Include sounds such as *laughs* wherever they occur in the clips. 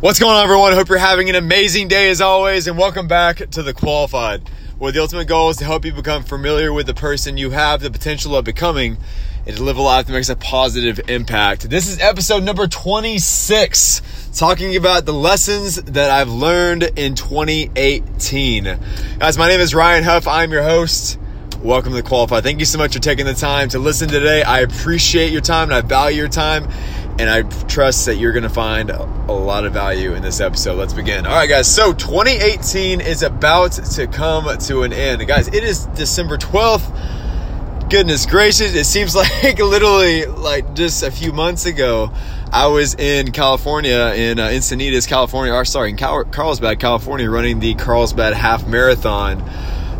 What's going on, everyone? Hope you're having an amazing day as always, and welcome back to The Qualified, where the ultimate goal is to help you become familiar with the person you have the potential of becoming and to live a life that makes a positive impact. This is episode number 26, talking about the lessons that I've learned in 2018. Guys, my name is Ryan Huff. I'm your host. Welcome to The Qualified. Thank you so much for taking the time to listen today. I appreciate your time and I value your time and I trust that you're going to find a lot of value in this episode. Let's begin. All right, guys. So 2018 is about to come to an end. Guys, it is December 12th. Goodness gracious, it seems *laughs* like literally like just a few months ago, I was in California, in uh, Encinitas, California, or sorry, in Cal- Carlsbad, California, running the Carlsbad Half Marathon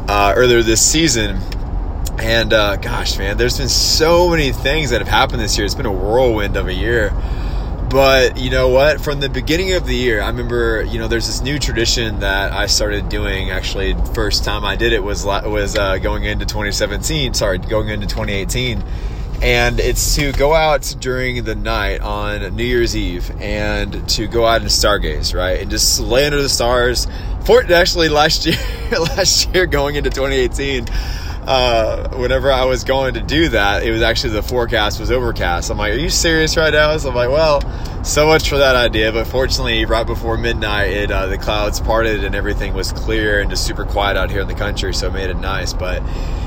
uh, earlier this season and uh, gosh, man, there's been so many things that have happened this year. It's been a whirlwind of a year. But you know what? From the beginning of the year, I remember you know there's this new tradition that I started doing. Actually, first time I did it was was uh, going into 2017. Sorry, going into 2018, and it's to go out during the night on New Year's Eve and to go out and stargaze, right, and just lay under the stars. For actually last year, *laughs* last year going into 2018 uh, whenever I was going to do that, it was actually the forecast was overcast. I'm like, are you serious right now? So I'm like, well, so much for that idea. But fortunately, right before midnight, it uh, the clouds parted and everything was clear and just super quiet out here in the country, so it made it nice. But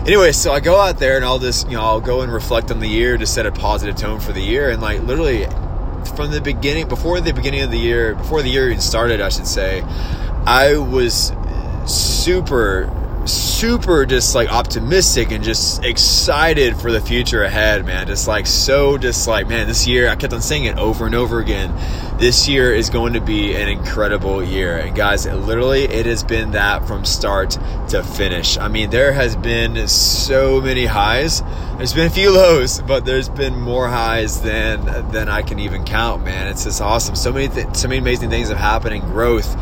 anyway, so I go out there and I'll just you know I'll go and reflect on the year to set a positive tone for the year and like literally from the beginning before the beginning of the year before the year even started, I should say, I was super super just like optimistic and just excited for the future ahead, man. Just like so, just like, man, this year, I kept on saying it over and over again. This year is going to be an incredible year. And guys, literally, it has been that from start to finish. I mean, there has been so many highs. There's been a few lows, but there's been more highs than than I can even count, man. It's just awesome. So many, th- so many amazing things have happened in growth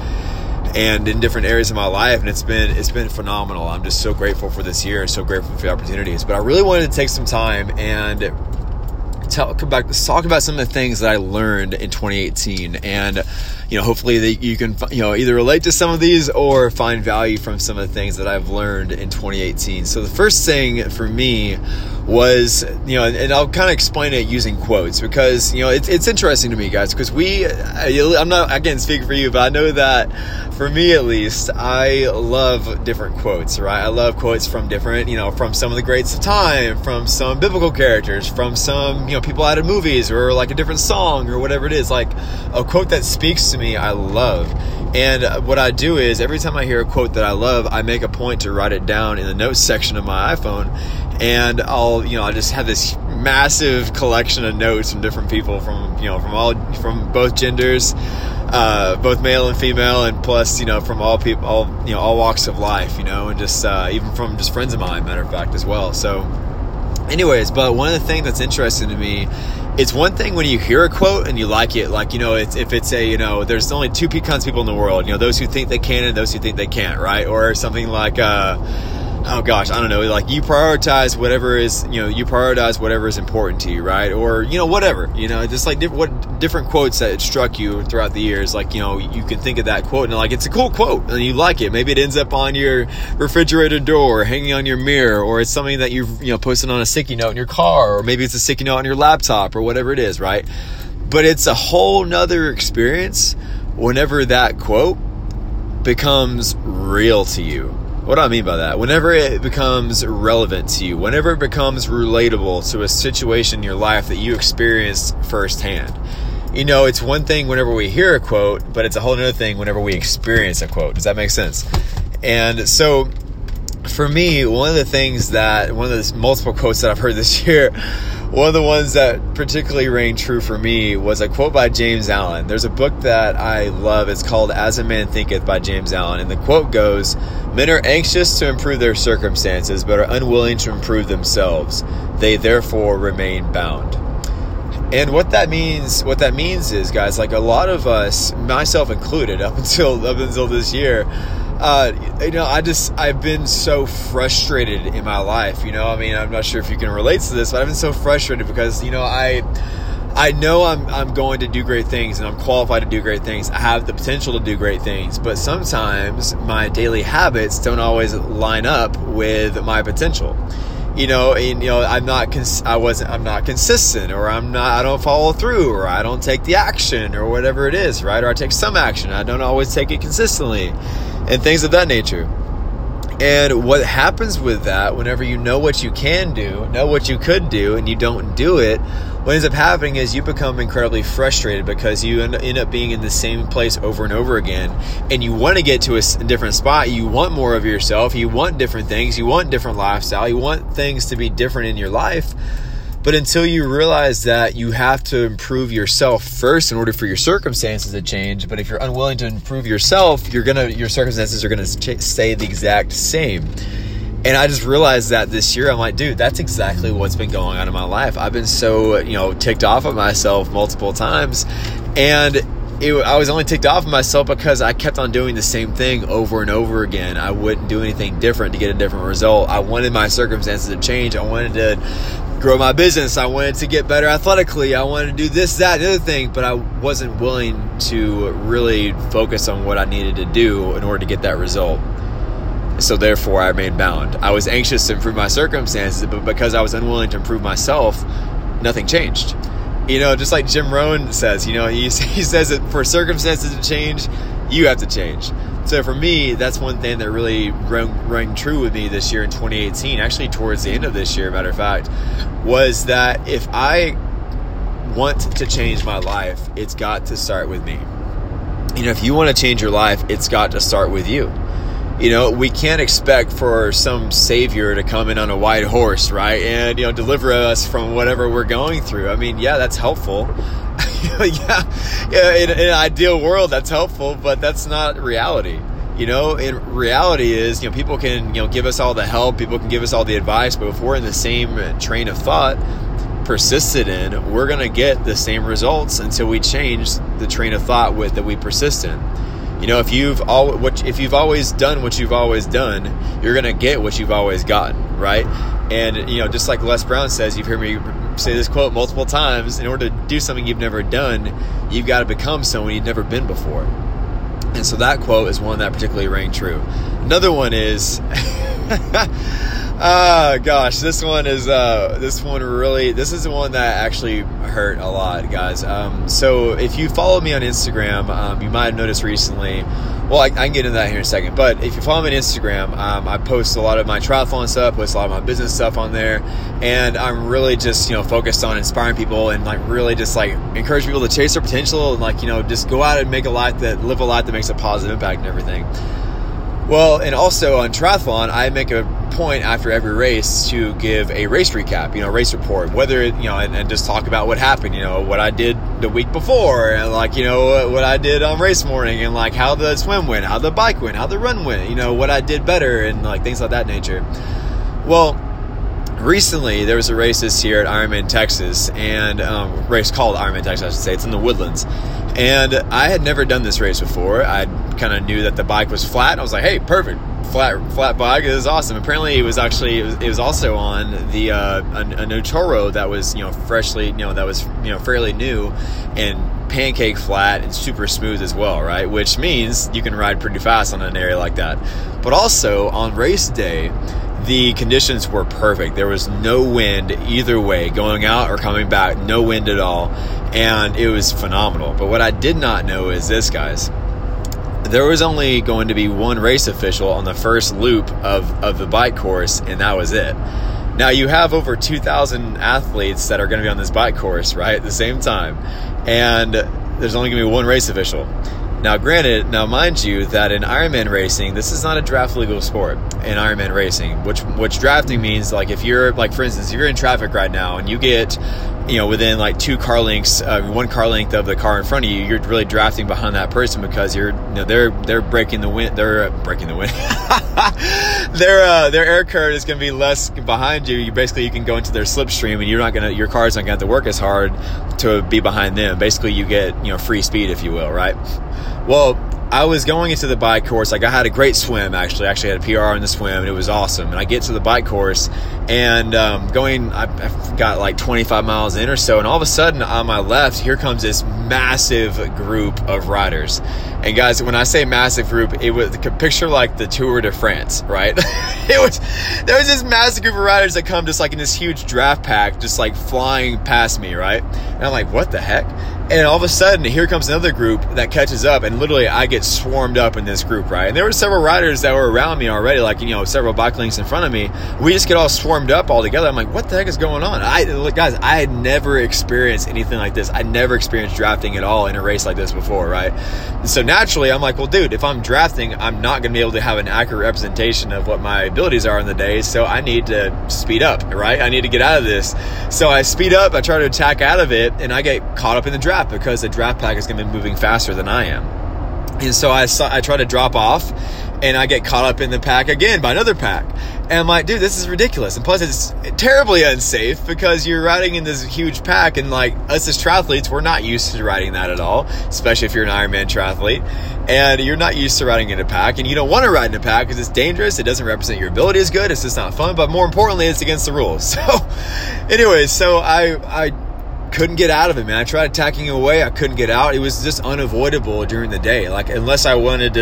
and in different areas of my life and it's been it's been phenomenal. I'm just so grateful for this year so grateful for the opportunities. But i really wanted to take some time and talk about talk about some of the things that i learned in 2018 and you know hopefully that you can you know either relate to some of these or find value from some of the things that i've learned in 2018 so the first thing for me was you know and i'll kind of explain it using quotes because you know it's, it's interesting to me guys because we i'm not again speaking for you but i know that for me at least i love different quotes right? I love quotes from different you know from some of the greats of time from some biblical characters from some you know people out of movies or like a different song or whatever it is. Like a quote that speaks to me i love. And what i do is every time i hear a quote that i love i make a point to write it down in the notes section of my iphone and I'll you know I just have this massive collection of notes from different people from you know from all from both genders, uh, both male and female, and plus you know from all people all you know all walks of life, you know, and just uh, even from just friends of mine, matter of fact, as well. So, anyways, but one of the things that's interesting to me. It's one thing when you hear a quote and you like it, like you know, it's, if it's a you know, there's only two of people in the world, you know, those who think they can and those who think they can't, right? Or something like, uh, oh gosh, I don't know, like you prioritize whatever is, you know, you prioritize whatever is important to you, right? Or, you know, whatever, you know, just like diff- what different quotes that struck you throughout the years. Like, you know, you can think of that quote and like, it's a cool quote and you like it. Maybe it ends up on your refrigerator door, hanging on your mirror, or it's something that you've, you know, posted on a sticky note in your car, or maybe it's a sticky note on your laptop or whatever it is, right? But it's a whole nother experience whenever that quote becomes real to you what do I mean by that? Whenever it becomes relevant to you, whenever it becomes relatable to a situation in your life that you experienced firsthand. You know, it's one thing whenever we hear a quote, but it's a whole other thing whenever we experience a quote. Does that make sense? And so, for me, one of the things that, one of the multiple quotes that I've heard this *laughs* year one of the ones that particularly rang true for me was a quote by James Allen. There's a book that I love. It's called As a Man Thinketh by James Allen. And the quote goes Men are anxious to improve their circumstances, but are unwilling to improve themselves. They therefore remain bound. And what that means, what that means is, guys, like a lot of us, myself included, *laughs* up until up until this year, uh, you know, I just I've been so frustrated in my life. You know, I mean, I'm not sure if you can relate to this, but I've been so frustrated because you know I I know I'm I'm going to do great things and I'm qualified to do great things. I have the potential to do great things, but sometimes my daily habits don't always line up with my potential. You know, and, you know, I'm not cons- I wasn't I'm not consistent or I'm not I don't follow through or I don't take the action or whatever it is, right? Or I take some action. I don't always take it consistently and things of that nature. And what happens with that, whenever you know what you can do, know what you could do, and you don't do it, what ends up happening is you become incredibly frustrated because you end up being in the same place over and over again. And you want to get to a different spot. You want more of yourself. You want different things. You want different lifestyle. You want things to be different in your life. But until you realize that you have to improve yourself first in order for your circumstances to change, but if you're unwilling to improve yourself, you're gonna your circumstances are gonna stay the exact same. And I just realized that this year, I'm like, dude, that's exactly what's been going on in my life. I've been so, you know, ticked off of myself multiple times. And it, I was only ticked off of myself because I kept on doing the same thing over and over again. I wouldn't do anything different to get a different result. I wanted my circumstances to change. I wanted to grow my business. I wanted to get better athletically. I wanted to do this, that, the other thing, but I wasn't willing to really focus on what I needed to do in order to get that result. So therefore, I remained bound. I was anxious to improve my circumstances, but because I was unwilling to improve myself, nothing changed. You know, just like Jim Rohn says, you know, he, *laughs* he says that for circumstances to change, you have to change. So for me, that's one thing that really rang, true with me this year in 2018, actually towards the end of this year, matter of fact, was that if I want to change my life, it's got to start with me. You know, if you want to change your life, it's got to start with you. You know, we can't expect for some savior to come in on a white horse, right? And, you know, deliver us from whatever we're going through. I mean, yeah, that's helpful. *laughs* yeah, yeah in, in, an ideal world, that's helpful, but that's not reality. You know, in reality is, you know, people can, you know, give us all the help, people can give us all the advice, but if we're in the same train of thought, persisted in, we're going to get the same results until we change the train of thought with that we persist in. You know, if you've all what if you've always done what you've always done, you're gonna get what you've always gotten, right? And you know, just like Les Brown says, you've heard me say this quote multiple times. In order to do something you've never done, you've got to become someone you've never been before. And so that quote is one that particularly rang true. Another one is. *laughs* Ah, gosh, this one is uh, this one really. This is the one that actually hurt a lot, guys. Um, so if you follow me on Instagram, um, you might have noticed recently. Well, I, I, can get into that here in a second. But if you follow me on Instagram, um, I post a lot of my triathlon stuff, post a lot of my business stuff on there, and I'm really just you know focused on inspiring people and like really just like encourage people to chase their potential and like you know just go out and make a life that live a life that makes a positive impact and everything. Well, and also on triathlon, I make a point after every race to give a race recap, you know, race report, whether, you know, and, and, just talk about what happened, you know, what I did the week before, and like, you know, what I did on race morning, and like how the swim went, how the bike went, how the run went, you know, what I did better, and like things like that nature. Well, recently there was a race this year at Ironman Texas, and um, race called Ironman Texas, I should say. It's in the Woodlands, and I had never done this race before. I kind of knew that the bike was flat. And I was like, hey, perfect, flat flat bike is awesome. Apparently, it was actually it was, it was also on the uh, a, a Notoro that was you know freshly you know that was you know fairly new and pancake flat and super smooth as well, right? Which means you can ride pretty fast on an area like that. But also on race day, the conditions were perfect. There was no wind either way, going out or coming back, no wind at all, and it was phenomenal. But what I did not know is this, guys. There was only going to be one race official on the first loop of, of the bike course, and that was it. Now, you have over 2,000 athletes that are going to be on this bike course, right, at the same time, and there's only going to be one race official. Now, granted, now mind you that in Ironman racing, this is not a draft legal sport in Ironman racing, which which drafting means like if you're like for instance, if you're in traffic right now and you get you know within like two car lengths, uh, one car length of the car in front of you, you're really drafting behind that person because you're you know they're they're breaking the wind, they're uh, breaking the wind. *laughs* their uh, their air current is going to be less behind you. You basically you can go into their slipstream and you're not gonna your car's not going to have to work as hard to be behind them. Basically, you get you know free speed if you will, right? Well, I was going into the bike course. Like I had a great swim actually. I actually had a PR in the swim and it was awesome. And I get to the bike course and um, going, I, I got like 25 miles in or so. And all of a sudden on my left, here comes this massive group of riders. And guys, when I say massive group, it was picture like the Tour de France, right? *laughs* it was there was this massive group of riders that come just like in this huge draft pack, just like flying past me, right? And I'm like, what the heck? And all of a sudden, here comes another group that catches up, and literally, I get swarmed up in this group, right? And there were several riders that were around me already, like, you know, several bike links in front of me. We just get all swarmed up all together. I'm like, what the heck is going on? I, look, guys, I had never experienced anything like this. I never experienced drafting at all in a race like this before, right? And so naturally, I'm like, well, dude, if I'm drafting, I'm not going to be able to have an accurate representation of what my abilities are in the day, so I need to speed up, right? I need to get out of this. So I speed up, I try to attack out of it, and I get caught up in the draft because the draft pack is going to be moving faster than I am. And so I, saw, I try to drop off and I get caught up in the pack again by another pack. And I'm like, dude, this is ridiculous. And plus, it's terribly unsafe because you're riding in this huge pack, and like us as triathletes, we're not used to riding that at all, especially if you're an Ironman triathlete. And you're not used to riding in a pack, and you don't want to ride in a pack because it's dangerous. It doesn't represent your ability as good. It's just not fun. But more importantly, it's against the rules. *laughs* So, anyways, so I, I couldn't get out of it, man. I tried attacking away, I couldn't get out. It was just unavoidable during the day. Like unless I wanted to,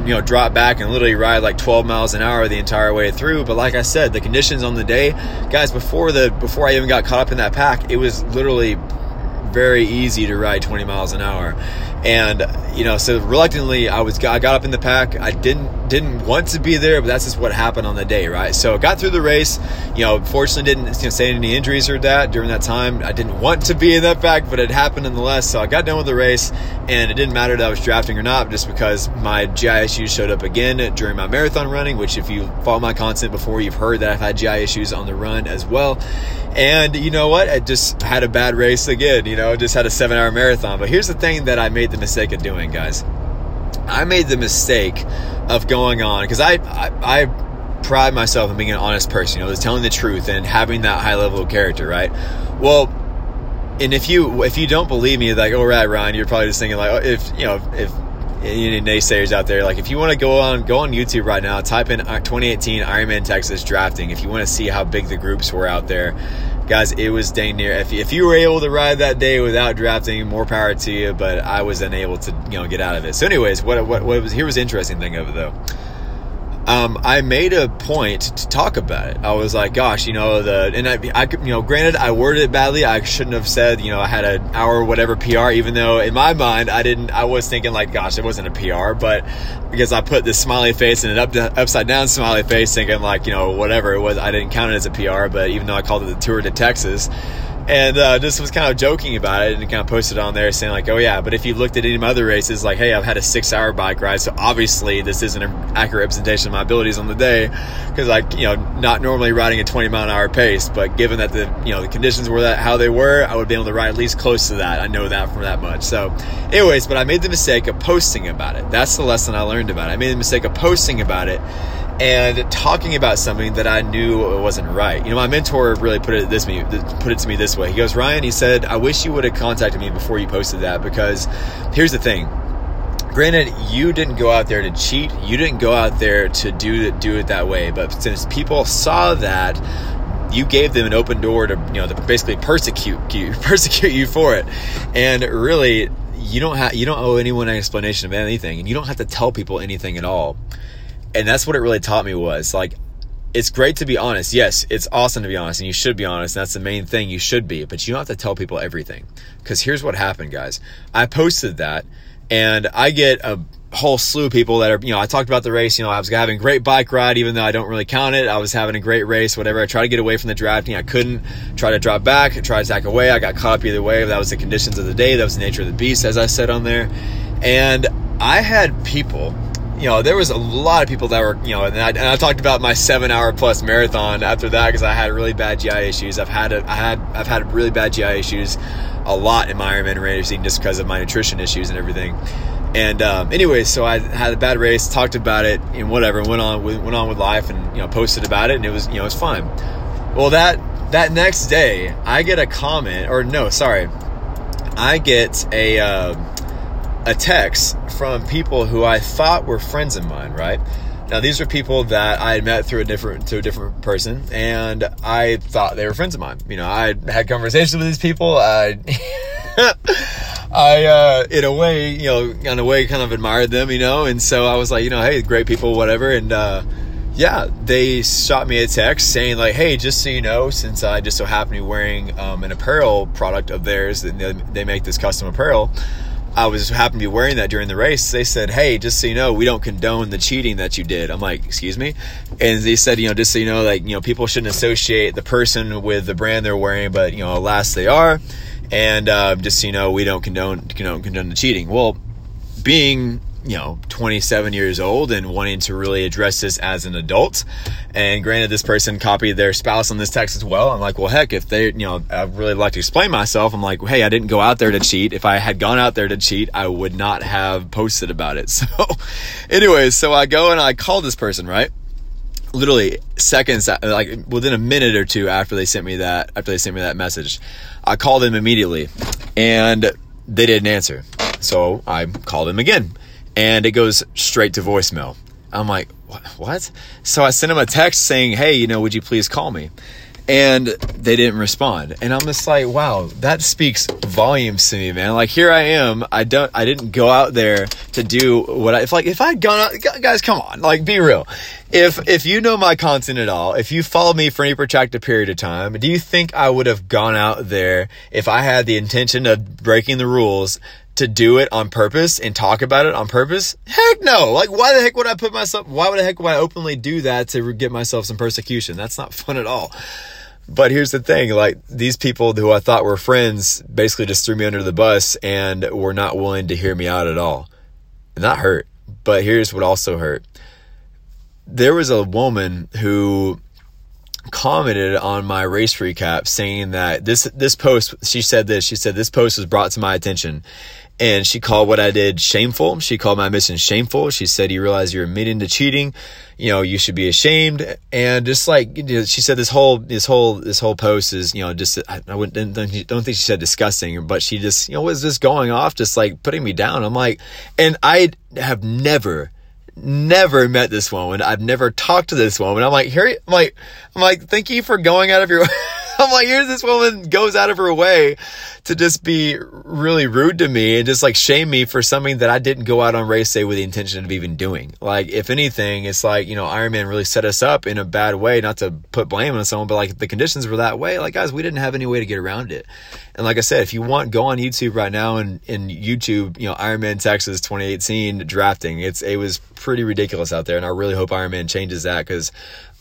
you know, drop back and literally ride like 12 miles an hour the entire way through. But like I said, the conditions on the day, guys, before the before I even got caught up in that pack, it was literally very easy to ride 20 miles an hour and you know so reluctantly i was i got up in the pack i didn't didn't want to be there but that's just what happened on the day right? So got through the race you know fortunately didn't you know, say any injuries or that during that time. I didn't want to be in that pack but it happened nonetheless. So i got done with the race and it didn't matter that i was drafting or not just because my gi issues showed up again during my marathon running which if you follow my content before you've heard that i've had gi issues on the run as well. And you know what? I just had a bad race again you know just had a seven hour marathon. But here's the thing that i made the mistake of doing, guys. I made the mistake of going on because I, I, I pride myself in being an honest person, you know, telling the truth and having that high level of character, right? Well, and if you if you don't believe me, like, oh right, Ryan, you're probably just thinking like, oh, if you know, if any naysayers out there, like if you want to go on go on YouTube right now, type in uh, 2018 Ironman Texas drafting. If you want to see how big the groups were out there, guys, it was dang near. If, if you were able to ride that day without drafting, more power to you. But I was unable to, you know, get out of it. So, anyways, what what, what was here was interesting thing of it though um, I made a point to talk about it. I was like, gosh, you know, the, and I, I, you know, granted, I worded it badly. I shouldn't have said, you know, I had an hour whatever PR, even though in my mind, I didn't, I was thinking like, gosh, it wasn't a PR, but because I put this smiley face and an up, upside down smiley face thinking like, you know, whatever it was, I didn't count it as a PR, but even though I called it the Tour de Texas, and uh, just was kind of joking about it and kind of posted on there saying like, oh yeah, but if you looked at any of my other races, like, hey, I've had a six-hour bike ride, so obviously this isn't an accurate representation of my abilities on the day, because like you know, not normally riding a 20 mile an hour pace, but given that the you know the conditions were that how they were, I would be able to ride at least close to that. I know that from that much. So, anyways, but I made the mistake of posting about it. That's the lesson I learned about it. I made the mistake of posting about it and talking about something that I knew wasn't right. You know, my mentor really put it this me put it to me this way. He goes, Ryan, he said, I wish you would have contacted me before you posted that because here's the thing. Granted, you didn't go out there to cheat. You didn't go out there to do do it that way. But since people saw that, you gave them an open door to you know to basically persecute you *laughs* persecute you for it. And really, you don't have you don't owe anyone an explanation of anything, and you don't have to tell people anything at all and that's what it really taught me was like it's great to be honest. Yes, it's awesome to be honest, and you should be honest. That's the main thing. You should be, but you don't have to tell people everything. Because here's what happened, guys. I posted that, and I get a whole slew of people that are, you know, I talked about the race. You know, I was having a great bike ride, even though I don't really count it. I was having a great race, whatever. I tried to get away from the drafting. I couldn't. Try to drop back, try to attack away. I got caught up either way. That was the conditions of the day. That was the nature of the beast, as I said on there. And I had people you know, there was a lot of people that were, you know, and I, and I talked about my seven hour plus marathon after that because I had really bad GI issues. I've had, a, I had, I've had really bad GI issues a lot in my Ironman racing just because of my nutrition issues and everything. And um, anyway, so I had a bad race, talked about it, and whatever, went on, went on with life, and you know, posted about it, and it was, you know, it was fine. Well, that that next day, I get a comment, or no, sorry, I get a. Uh, a text from people who I thought were friends of mine, right? Now these are people that I had met through a different to a different person, and I thought they were friends of mine. You know, I had conversations with these people. I, *laughs* I, uh, in a way, you know, in a way, kind of admired them, you know, and so I was like, you know, hey, great people, whatever, and uh, yeah, they shot me a text saying like, hey, just so you know, since I just so happen to be wearing um, an apparel product of theirs, and they make this custom apparel. I was happened to be wearing that during the race. They said, "Hey, just so you know, we don't condone the cheating that you did." I'm like, "Excuse me," and they said, "You know, just so you know, like you know, people shouldn't associate the person with the brand they're wearing, but you know, alas, they are." And uh, just so you know, we don't condone condone condone the cheating. Well, being you know 27 years old and wanting to really address this as an adult. And granted this person copied their spouse on this text as well. I'm like well heck if they you know i really like to explain myself. I'm like hey i didn't go out there to cheat. If i had gone out there to cheat i would not have posted about it. *laughs* So anyways so i go and i call this person right? Literally seconds like within a minute or two after they sent me that after they sent me that message i called them immediately and they didn't answer. So i called them again and it goes straight to voicemail. I'm like, what? So I sent him a text saying, hey, you know, would you please call me? And they didn't respond. And I'm just like, wow, that speaks volumes to me, man. Like here I am. I don't, I didn't go out there to do what I, if like, if I had gone out, guys, come on, like be real. If, if you know my content at all, if you follow me for any protracted period of time, do you think I would have gone out there if I had the intention of breaking the rules to do it on purpose and talk about it on purpose? Heck no. Like, why the heck would I put myself, why would the heck would I openly do that to get myself some persecution? That's not *laughs* fun at all. But here's the thing, like these people who I thought were friends basically just threw me under the bus and were not willing to hear me out at all. And that hurt. But here's what also hurt. There was a woman who commented on my race recap saying that this this post she said this she said this post was brought to my attention and she called what I did shameful. She called my mission shameful. She said, you realize you're admitting to cheating. You know, you should be ashamed. And just like, you know, she said this whole, this whole, this whole post is, you know, just, I wouldn't, don't think she said disgusting, but she just, you know, was just going off, just like putting me down. I'm like, and I have never, never met this woman. I've never talked to this woman. I'm like, here, I'm like, I'm like, thank you for going out of your, *laughs* *laughs* I'm like, here's this woman goes out of her way to just be really rude to me and just like shame me for something that I didn't go out on race day with the intention of even doing. Like, if anything, it's like, you know, Ironman really set us up in a bad way, not to put blame on someone, but like the conditions were that way. Like, guys, we didn't have any way to get around it. And like I said, if you want, go on YouTube right now and in YouTube, you know, Ironman Texas 2018 drafting. It's, it was pretty ridiculous out there. And I really hope Ironman changes that because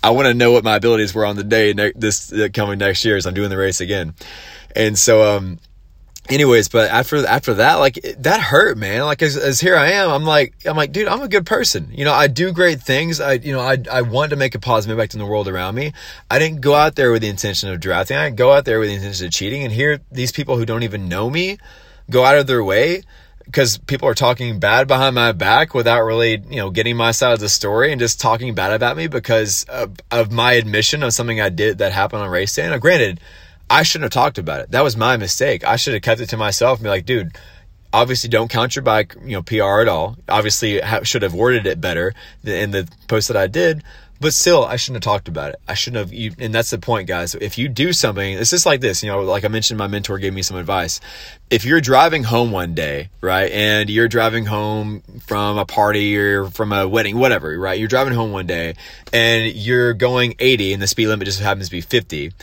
I want to know what my abilities were on the day ne- this uh, coming next year as I'm doing the race again. And so, um, anyways, but after, after that, like that hurt, man. Like as, as here I am, I'm like, I'm like, dude, I'm a good person. You know, I do great things. I, you know, I, I want to make a positive impact in the world around me. I didn't go out there with the intention of drafting. I didn't go out there with the intention of cheating. And here, these people who don't even know me go out of their way because people are talking bad behind my back without really, you know, getting my side of the story and just talking bad about me because of, of my admission of something I did that happened on race day. Now, granted, I shouldn't have talked about it. That was my mistake. I should have kept it to myself and be like, dude, obviously don't count your bike, you know, PR at all. Obviously should have worded it better in the post that I did. But still, I shouldn't have talked about it. I shouldn't have, you, and that's the point, guys. If you do something, it's just like this, you know, like I mentioned, my mentor gave me some advice. If you're driving home one day, right, and you're driving home from a party or from a wedding, whatever, right, you're driving home one day and you're going 80 and the speed limit just happens to be 50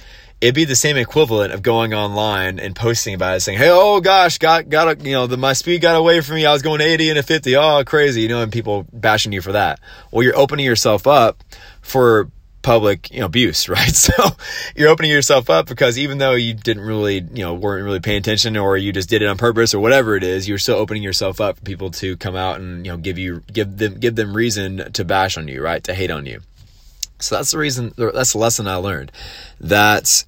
it'd be the same equivalent of going online and posting about it saying hey oh gosh got got you know the, my speed got away from me. I was going 80 and a 50 oh crazy. You know and people bashing you for that. Well you're opening yourself up for public you know abuse *laughs* right? So you're opening yourself up because even though you didn't really you know weren't really paying attention or you just did it on purpose or whatever it is you're still opening yourself up for people to come out and you know give you give them give them reason to bash on you right? To hate on you. So that's the reason that's the lesson i learned. That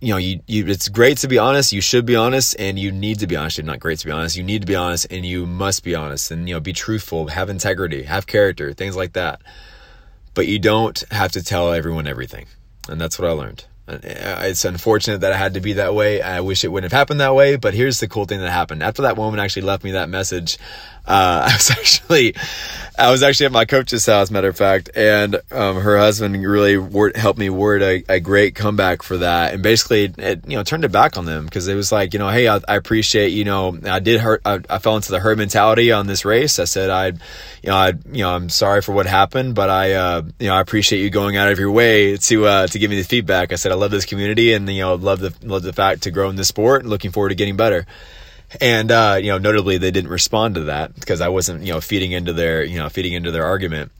you know, you, you, it's great to be honest. You should be honest and you need to be honest. You're not great to be honest. You need to be honest and you must be honest and, you know, be truthful, have integrity, have character, things like that. But you don't have to tell everyone everything. And that's what I learned. Uh, it's unfortunate that I had to be that way. I wish it wouldn't have happened that way, but here's the cool thing that happened. After that woman actually left me that message, uh, *laughs* I was actually, I was actually at my coach's house, matter of fact, and um, her husband really word, helped me word a, a, great comeback for that, and basically, it, you know, turned it back on them because it was like, you know, hey, I, I appreciate, you know, I did hurt, I, I, fell into the herd mentality on this race. I said, I, you know, I, you know, I'm sorry for what happened, but I, uh, you know, I appreciate you going out of your way to, uh, to give me the feedback. I said, I love this community, and you know, love the love the fact to grow in this sport, and looking forward to getting better. And, uh, you know, notably they didn't respond to that because I wasn't, you know, feeding into their, you know, feeding into their argument.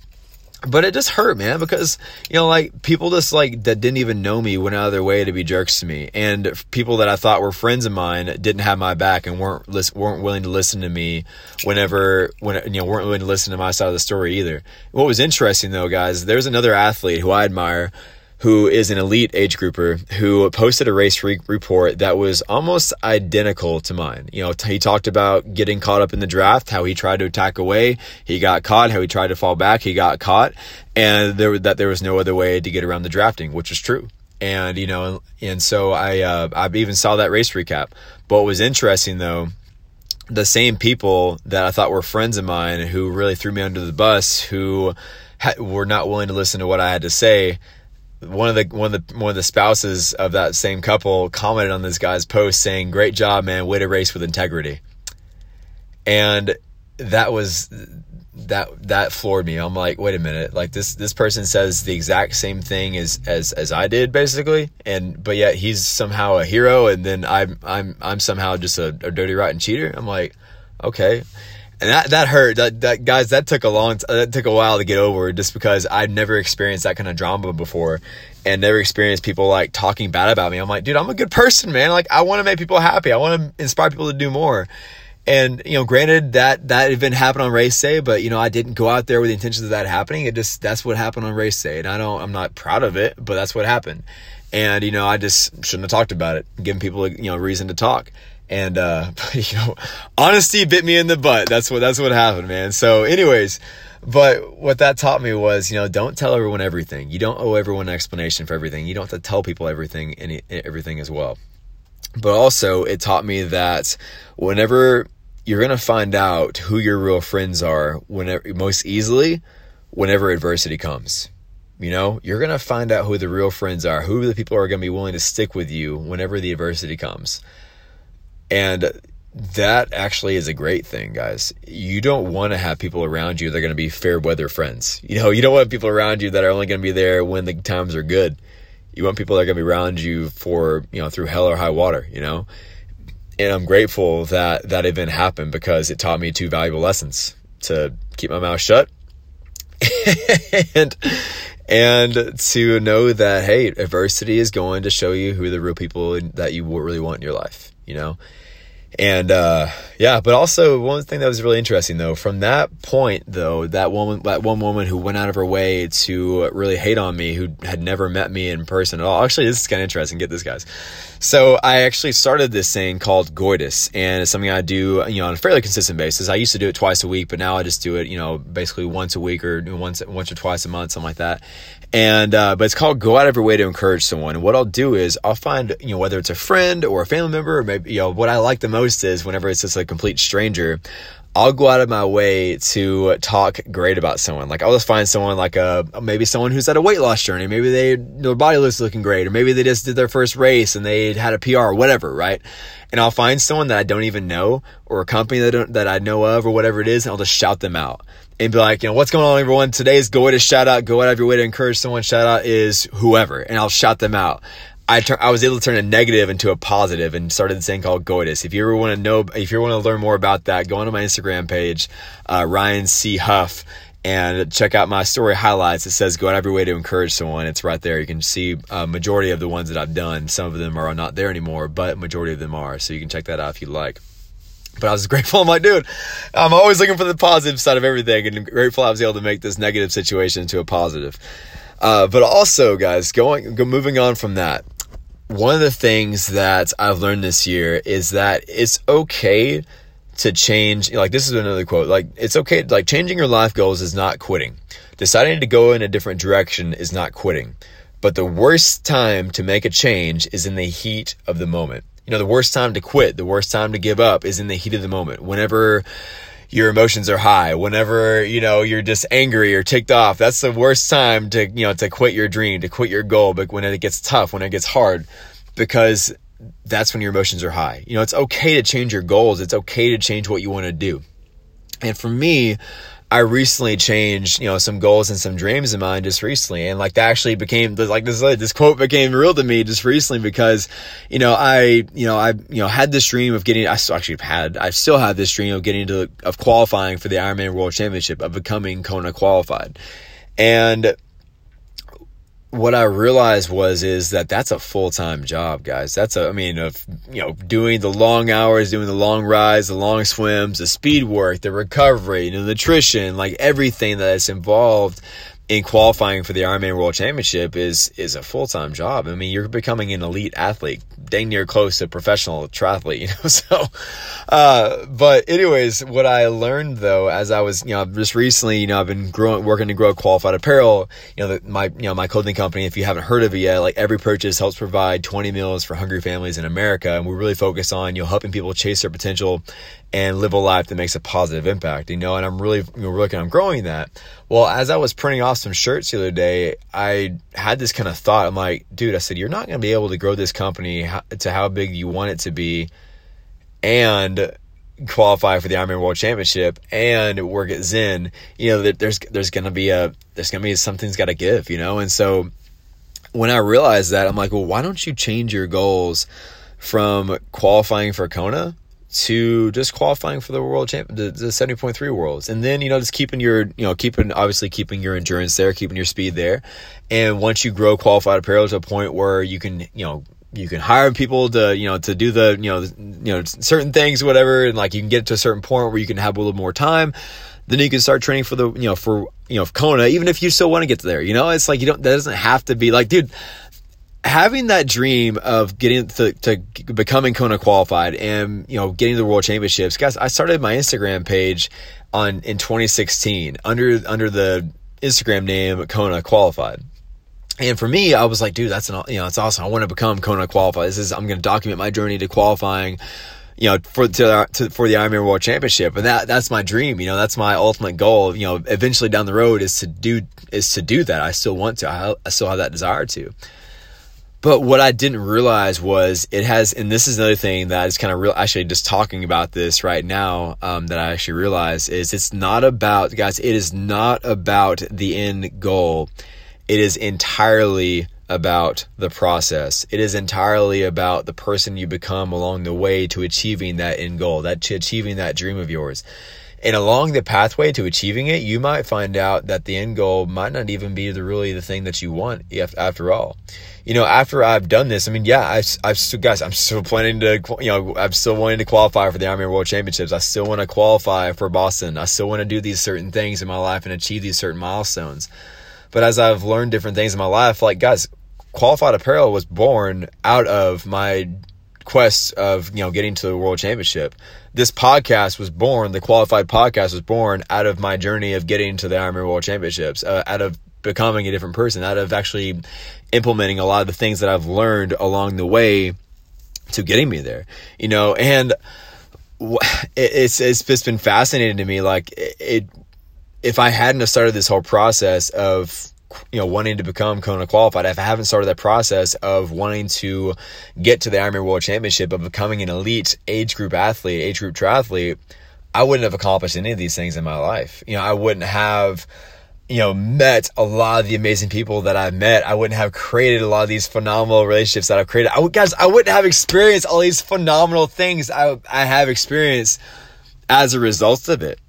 But it just hurt, man, because, you know, like people just like that didn't even know me went out of their way to be jerks to me. And people that I thought were friends of mine didn't have my back and weren't, weren't willing to listen to me whenever, when, you know, weren't willing to listen to my side of the story either. What was interesting though, guys, there's another athlete who I admire who is an elite age grouper who posted a race re- report that was almost identical to mine. You know, t- he talked about getting caught up in the draft, how he tried to attack away, he got caught, how he tried to fall back, he got caught, and there that there was no other way to get around the drafting, which is true. And you know, and so I uh, I even saw that race recap. But what was interesting though the same people that I thought were friends of mine who really threw me under the bus, who were not willing to listen to what I had to say, one of the one of the one of the spouses of that same couple commented on this guy's post saying, "Great job, man! Way to race with integrity." And that was that that floored me. I'm like, wait a minute, like this this person says the exact same thing as as as I did basically, and but yet he's somehow a hero, and then I'm I'm I'm somehow just a, a dirty rotten cheater. I'm like, okay and that that hurt. That that guys, that took a long, that took a while to get over, just because I've never experienced that kind of drama before, and never experienced people like talking bad about me. I'm like, dude, I'm a good person, man. Like, I want to make people happy. I want to inspire people to do more. And you know, granted that that event happened on race day, but you know, I didn't go out there with the intentions of that happening. It just that's what happened on race day, and I don't, I'm not proud of it, but that's what happened. And you know, I just shouldn't have talked about it, giving people you know reason to talk and uh *laughs* you know honesty bit me in the butt. That's what that's what happened man. So anyways but what that taught me was you know don't tell everyone everything. You don't owe everyone an explanation for everything. You don't have to tell people everything and everything as well. But also it taught me that whenever you're to find out who your real friends are whenever most easily whenever adversity comes. You know you're to find out who the real friends are who the people are to be willing to stick with you whenever the adversity comes and that actually is a great thing, guys. You don't want to have people around you that are going to be fair weather friends. You know, you don't want people around you that are only going to be there when the times are good. You want people that are going to be around you for, you know, through hell or high water, you know? And I'm grateful that that event happened because it taught me two valuable lessons to keep my mouth shut *laughs* and and to know that hey, adversity is going to show you who the real people that you really want in your life, you know? And uh, yeah, but also one thing that was really interesting though, from that point though, that woman, that one woman who went out of her way to really hate on me, who had never met me in person at all. Actually, this is kind of interesting. Get this, guys. So I actually started this thing called Goitus, and it's something I do, you know, on a fairly consistent basis. I used to do it twice a week, but now I just do it, you know, basically once a week or once once or twice a month, something like that. And uh, but it's called go out of your way to encourage someone. And what I'll do is I'll find you know whether it's a friend or a family member, or maybe you know what I like the most is whenever it's just a complete stranger. I'll go out of my way to talk great about someone. Like I'll just find someone like a maybe someone who's at a weight loss journey. Maybe they their body looks looking great, or maybe they just did their first race and they had a PR or whatever, right? And I'll find someone that I don't even know or a company that that I know of or whatever it is, and I'll just shout them out and be like, you know, what's going on, everyone? Today's go to shout out, go out of your way to encourage someone. Shout out is whoever, and I'll shout them out. I I was able to turn a negative into a positive and started this thing called Goitus. If you ever want to know, if you want to learn more about that, go onto my Instagram page, uh, Ryan C Huff, and check out my story highlights. It says go out your way to encourage someone. It's right there. You can see a majority of the ones that I've done. Some of them are not there anymore, but majority of them are. So you can check that out if you like. But I was *laughs* grateful. I'm like, dude, I'm always looking for the positive side of everything, and grateful I was able to make this negative situation into a positive. Uh, but also, guys, going go, moving on from that, one of the things that I've learned this year is that it's okay to change. Like this is another quote. Like it's okay. Like changing your life goals is not quitting. Deciding to go in a different direction is not quitting. But the worst time to make a change is in the heat of the moment. You know, the worst time to quit, the worst time to give up is in the heat of the moment. Whenever your emotions are high, whenever, you know, you're just angry or ticked off, that's the worst time to, you know, to quit your dream, to quit your goal, but when it gets tough, when it gets hard, because that's when your emotions are high. You know, it's okay to change your goals. It's okay to change what you want to do. And for me, I recently changed, you know, some goals and some dreams of mine just recently. And like that actually became like this, uh, this quote became real to me just recently because, you know, I, you know, I, you know, had this dream of getting, I still actually had, I still have this dream of getting to, of qualifying for the Ironman World Championship, of becoming Kona qualified. And what I realized was is that that's a full time job, guys. That's a, I mean, of you know, doing the long hours, doing the long rides, the long swims, the speed work, the recovery, the nutrition, like everything that is involved in qualifying for the Ironman World Championship is is a full time job. I mean, you're becoming an elite athlete, dang near close to professional triathlete, *laughs* you know. So, uh, but anyways, what I learned though, as I was, you know, just recently, you know, I've been growing, working to grow qualified apparel. You know, the, my, you know, my clothing company. If you haven't heard of it yet, like every purchase helps provide 20 meals for hungry families in America, and we really focus on you know helping people chase their potential and live a life that makes a positive impact, you know, and I'm really, you know, working on growing that. Well, as I was printing off some shirts the other day, I had this kind of thought. I'm like, dude, I said, you're not going to be able to grow this company to how big you want it to be and qualify for the Ironman World Championship and work at Zen. You know, there's, there's going to be a, there's going to be something's got to give, you know? And so when I realized that, I'm like, well, why don't you change your goals from qualifying for Kona to just qualifying for the world champ, the, the 70.3 worlds. And then, you know, just keeping your, you know, keeping, obviously keeping your endurance there, keeping your speed there. And once you grow qualified apparel to a point where you can, you know, you can hire people to, you know, to do the, you know, you know, certain things, whatever. And like you can get to a certain point where you can have a little more time. Then you can start training for the, you know, for, you know, Kona, even if you still want to get there, you know, it's like, you don't, that doesn't have to be like, dude, having that dream of getting to, to becoming Kona qualified and you know getting the world championships, guys. I started my Instagram page on in 2016 under under the Instagram name Kona qualified. And for me, I was like, dude, that's an you know, it's awesome. I want to become Kona qualified. This is I'm going to document my journey to qualifying you know, for to, to, for the Ironman World Championship, and that that's my dream. You know, that's my ultimate goal. You know, eventually down the road is to do is to do that. I still want to. I, I still have that desire to. But what I didn't realize was it has, and this is another thing that is kind of real. Actually, just talking about this right now, um, that I actually realize is it's not about, guys, it is not about the end goal. It is entirely about the process. It is entirely about the person you become along the way to achieving that end goal, that to achieving that dream of yours. And along the pathway to achieving it, you might find out that the end goal might not even be the really the thing that you want after all you know, after I've done this, I mean, yeah, I, I've still, guys, I'm still planning to, you know, I'm still wanting to qualify for the Ironman World Championships. I still want to qualify for Boston. I still want to do these certain things in my life and achieve these certain milestones. But as I've learned different things in my life, like, guys, qualified apparel was born out of my quest of, you know, getting to the World Championship. This podcast was born, the qualified podcast was born out of my journey of getting to the Ironman World Championships, uh, out of becoming a different person, out of actually implementing a lot of the things that I've learned along the way to getting me there, you know, and it's, it's just been fascinating to me. Like it, if I hadn't have started this whole process of, you know, wanting to become Kona qualified, if I haven't started that process of wanting to get to the Ironman World Championship, of becoming an elite age group athlete, age group triathlete, I wouldn't have accomplished any of these things in my life. You know, I wouldn't have you know, met a lot of the amazing people that I've met, I wouldn't have created a lot of these phenomenal relationships that I've created. I would, guys, I wouldn't have experienced all these phenomenal things I, I have experienced as a result of it.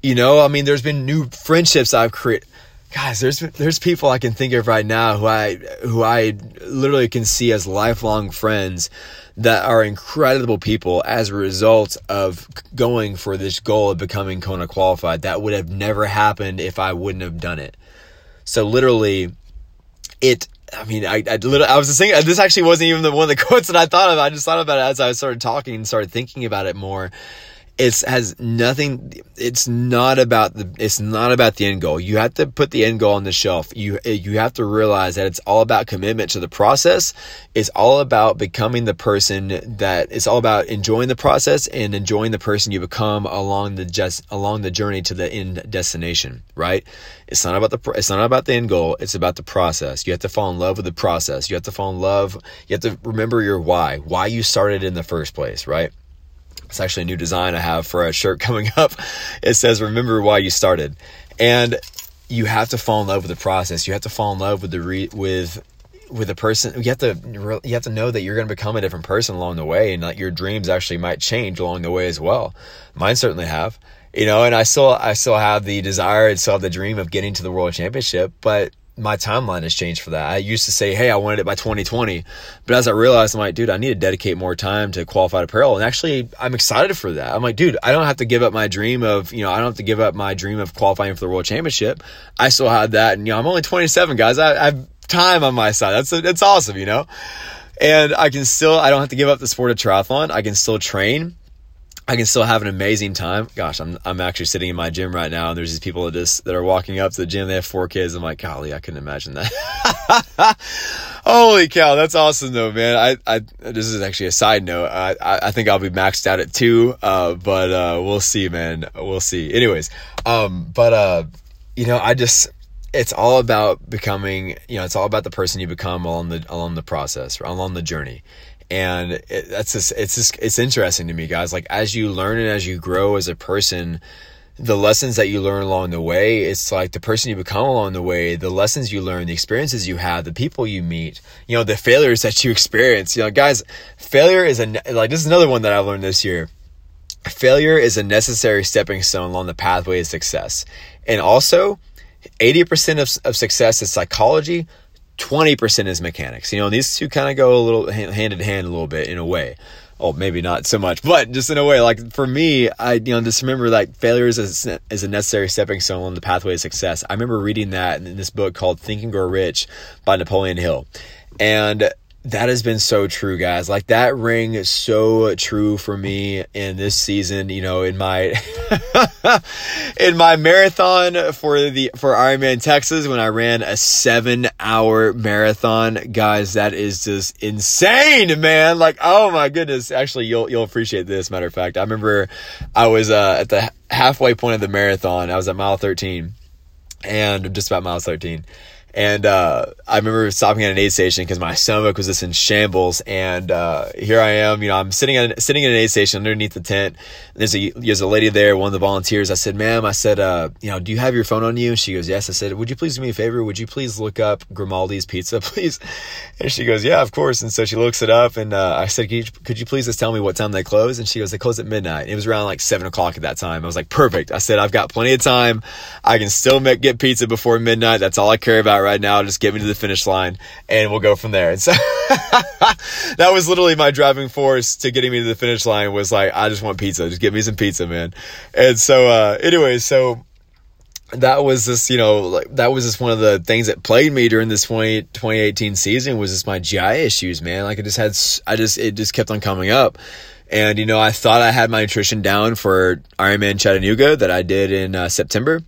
You know, I mean, there's been new friendships I've created. Guys, there's there's people I can think of right now who I who I literally can see as lifelong friends that are incredible people as a result of going for this goal of becoming Kona qualified. That would have never happened if I wouldn't have done it. So literally, it. I mean, I I, literally, I was just thinking. This actually wasn't even the one of the *laughs* quotes that I thought of. I just thought about it as I started talking and started thinking about it more. It's has nothing it's not about the it's not about the end goal. You have to put the end goal on the shelf. You you have to realize that it's all about commitment to the process. It's all about becoming the person that it's all about enjoying the process and enjoying the person you become along the just along the journey to the end destination right? It's not about the it's not about the end goal. It's about the process. You have to fall in love with the process. You have to fall in love you have to remember your why why you started in the first place right it's actually a new design I have for a shirt *laughs* coming up. It says, remember why you started. And you have to fall in love with the process. You have to fall in love with the re- with with the person. You have to you have to know that you're going to become a different person along the way, and that your dreams actually might change along the way as well. Mine certainly have, you know. And I still I still have the desire and still have the dream of getting to the world championship, but my timeline has changed for that. I used to say, hey, I wanted it by 2020. But as I realized, I'm like, dude, I need to dedicate more time to qualified apparel. And actually, I'm excited for that. I'm like, dude, I don't have to give up my dream of, you know, I don't have to give up my dream of qualifying for the world championship. I still had that. And, you know, I'm only 27, guys. I, I have time on my side. That's, that's awesome, you know? And I can still, I don't have to give up the sport of triathlon. I can still train I can still have an amazing time. Gosh, I'm I'm actually sitting in my gym right now, and there's these people that just that are walking up to the gym. They have four kids. I'm like, golly, I couldn't imagine that. *laughs* Holy cow, that's awesome though, man. I, I this is actually a side note. I I, think I'll be maxed out at two, uh, but uh, we'll see, man. We'll see. Anyways, um, but uh, you know, I just it's all about becoming. You know, it's all about the person you become along the along the process, along the journey and it, that's just it's just it's interesting to me guys. Like as you learn and as you grow as a person the lessons that you learn along the way it's like the person you become along the way the lessons you learn the experiences you have the people you meet you know the failures that you *laughs* experience. You know guys failure is a like this is another one that i learned this year. Failure is a necessary stepping stone along the pathway to success. And also 80% of, of success is psychology 20% is mechanics. You know, these two kind of go a little hand in hand a little bit in a way. Oh, maybe not so much, but just in a way, like for me, I, you know, just remember like failure is a, is a necessary stepping stone on the pathway to success. I remember reading that in this book called Think and Grow Rich by Napoleon Hill. And that has been so true, guys. Like that ring is so true for me in this season. You know, in my *laughs* in my marathon for the for Ironman Texas when I ran a seven hour marathon, guys, that is just insane, man. Like, oh my goodness. Actually, you'll you'll appreciate this. Matter of fact, I remember I was uh, at the halfway point of the marathon. I was at mile thirteen, and just about mile thirteen and uh, I remember stopping at an aid station because my stomach was just in shambles. And uh, here I am, you know, I'm sitting at sitting at an aid station underneath the tent. There's a there's a lady there, one of the volunteers. I said, "Ma'am," I said, uh, "You know, do you have your phone on you?" And she goes, "Yes." I said, "Would you please do me a favor? Would you please look up Grimaldi's Pizza, *laughs* please?" And she goes, "Yeah, of course." And so she looks it up, and uh, I said, could you, "Could you please just tell me what time they close?" And she goes, "They close at midnight." It was around like seven o'clock at that time. I was like, "Perfect." I said, "I've got plenty of time. I can still make, get pizza before midnight. That's all I care about right now. Just get me to the finish line and we'll go from there. And so *laughs* that was literally my driving force to getting me to the finish line was like, I just want pizza. Just give me some pizza, man. And so, uh, anyway, so that was just, you know, like that was just one of the things that plagued me during this 20, 2018 season was just my GI issues, man. Like I just had, I just, it just kept on coming up. And, you know, I thought I had my nutrition down for Ironman Chattanooga that I did in uh, September.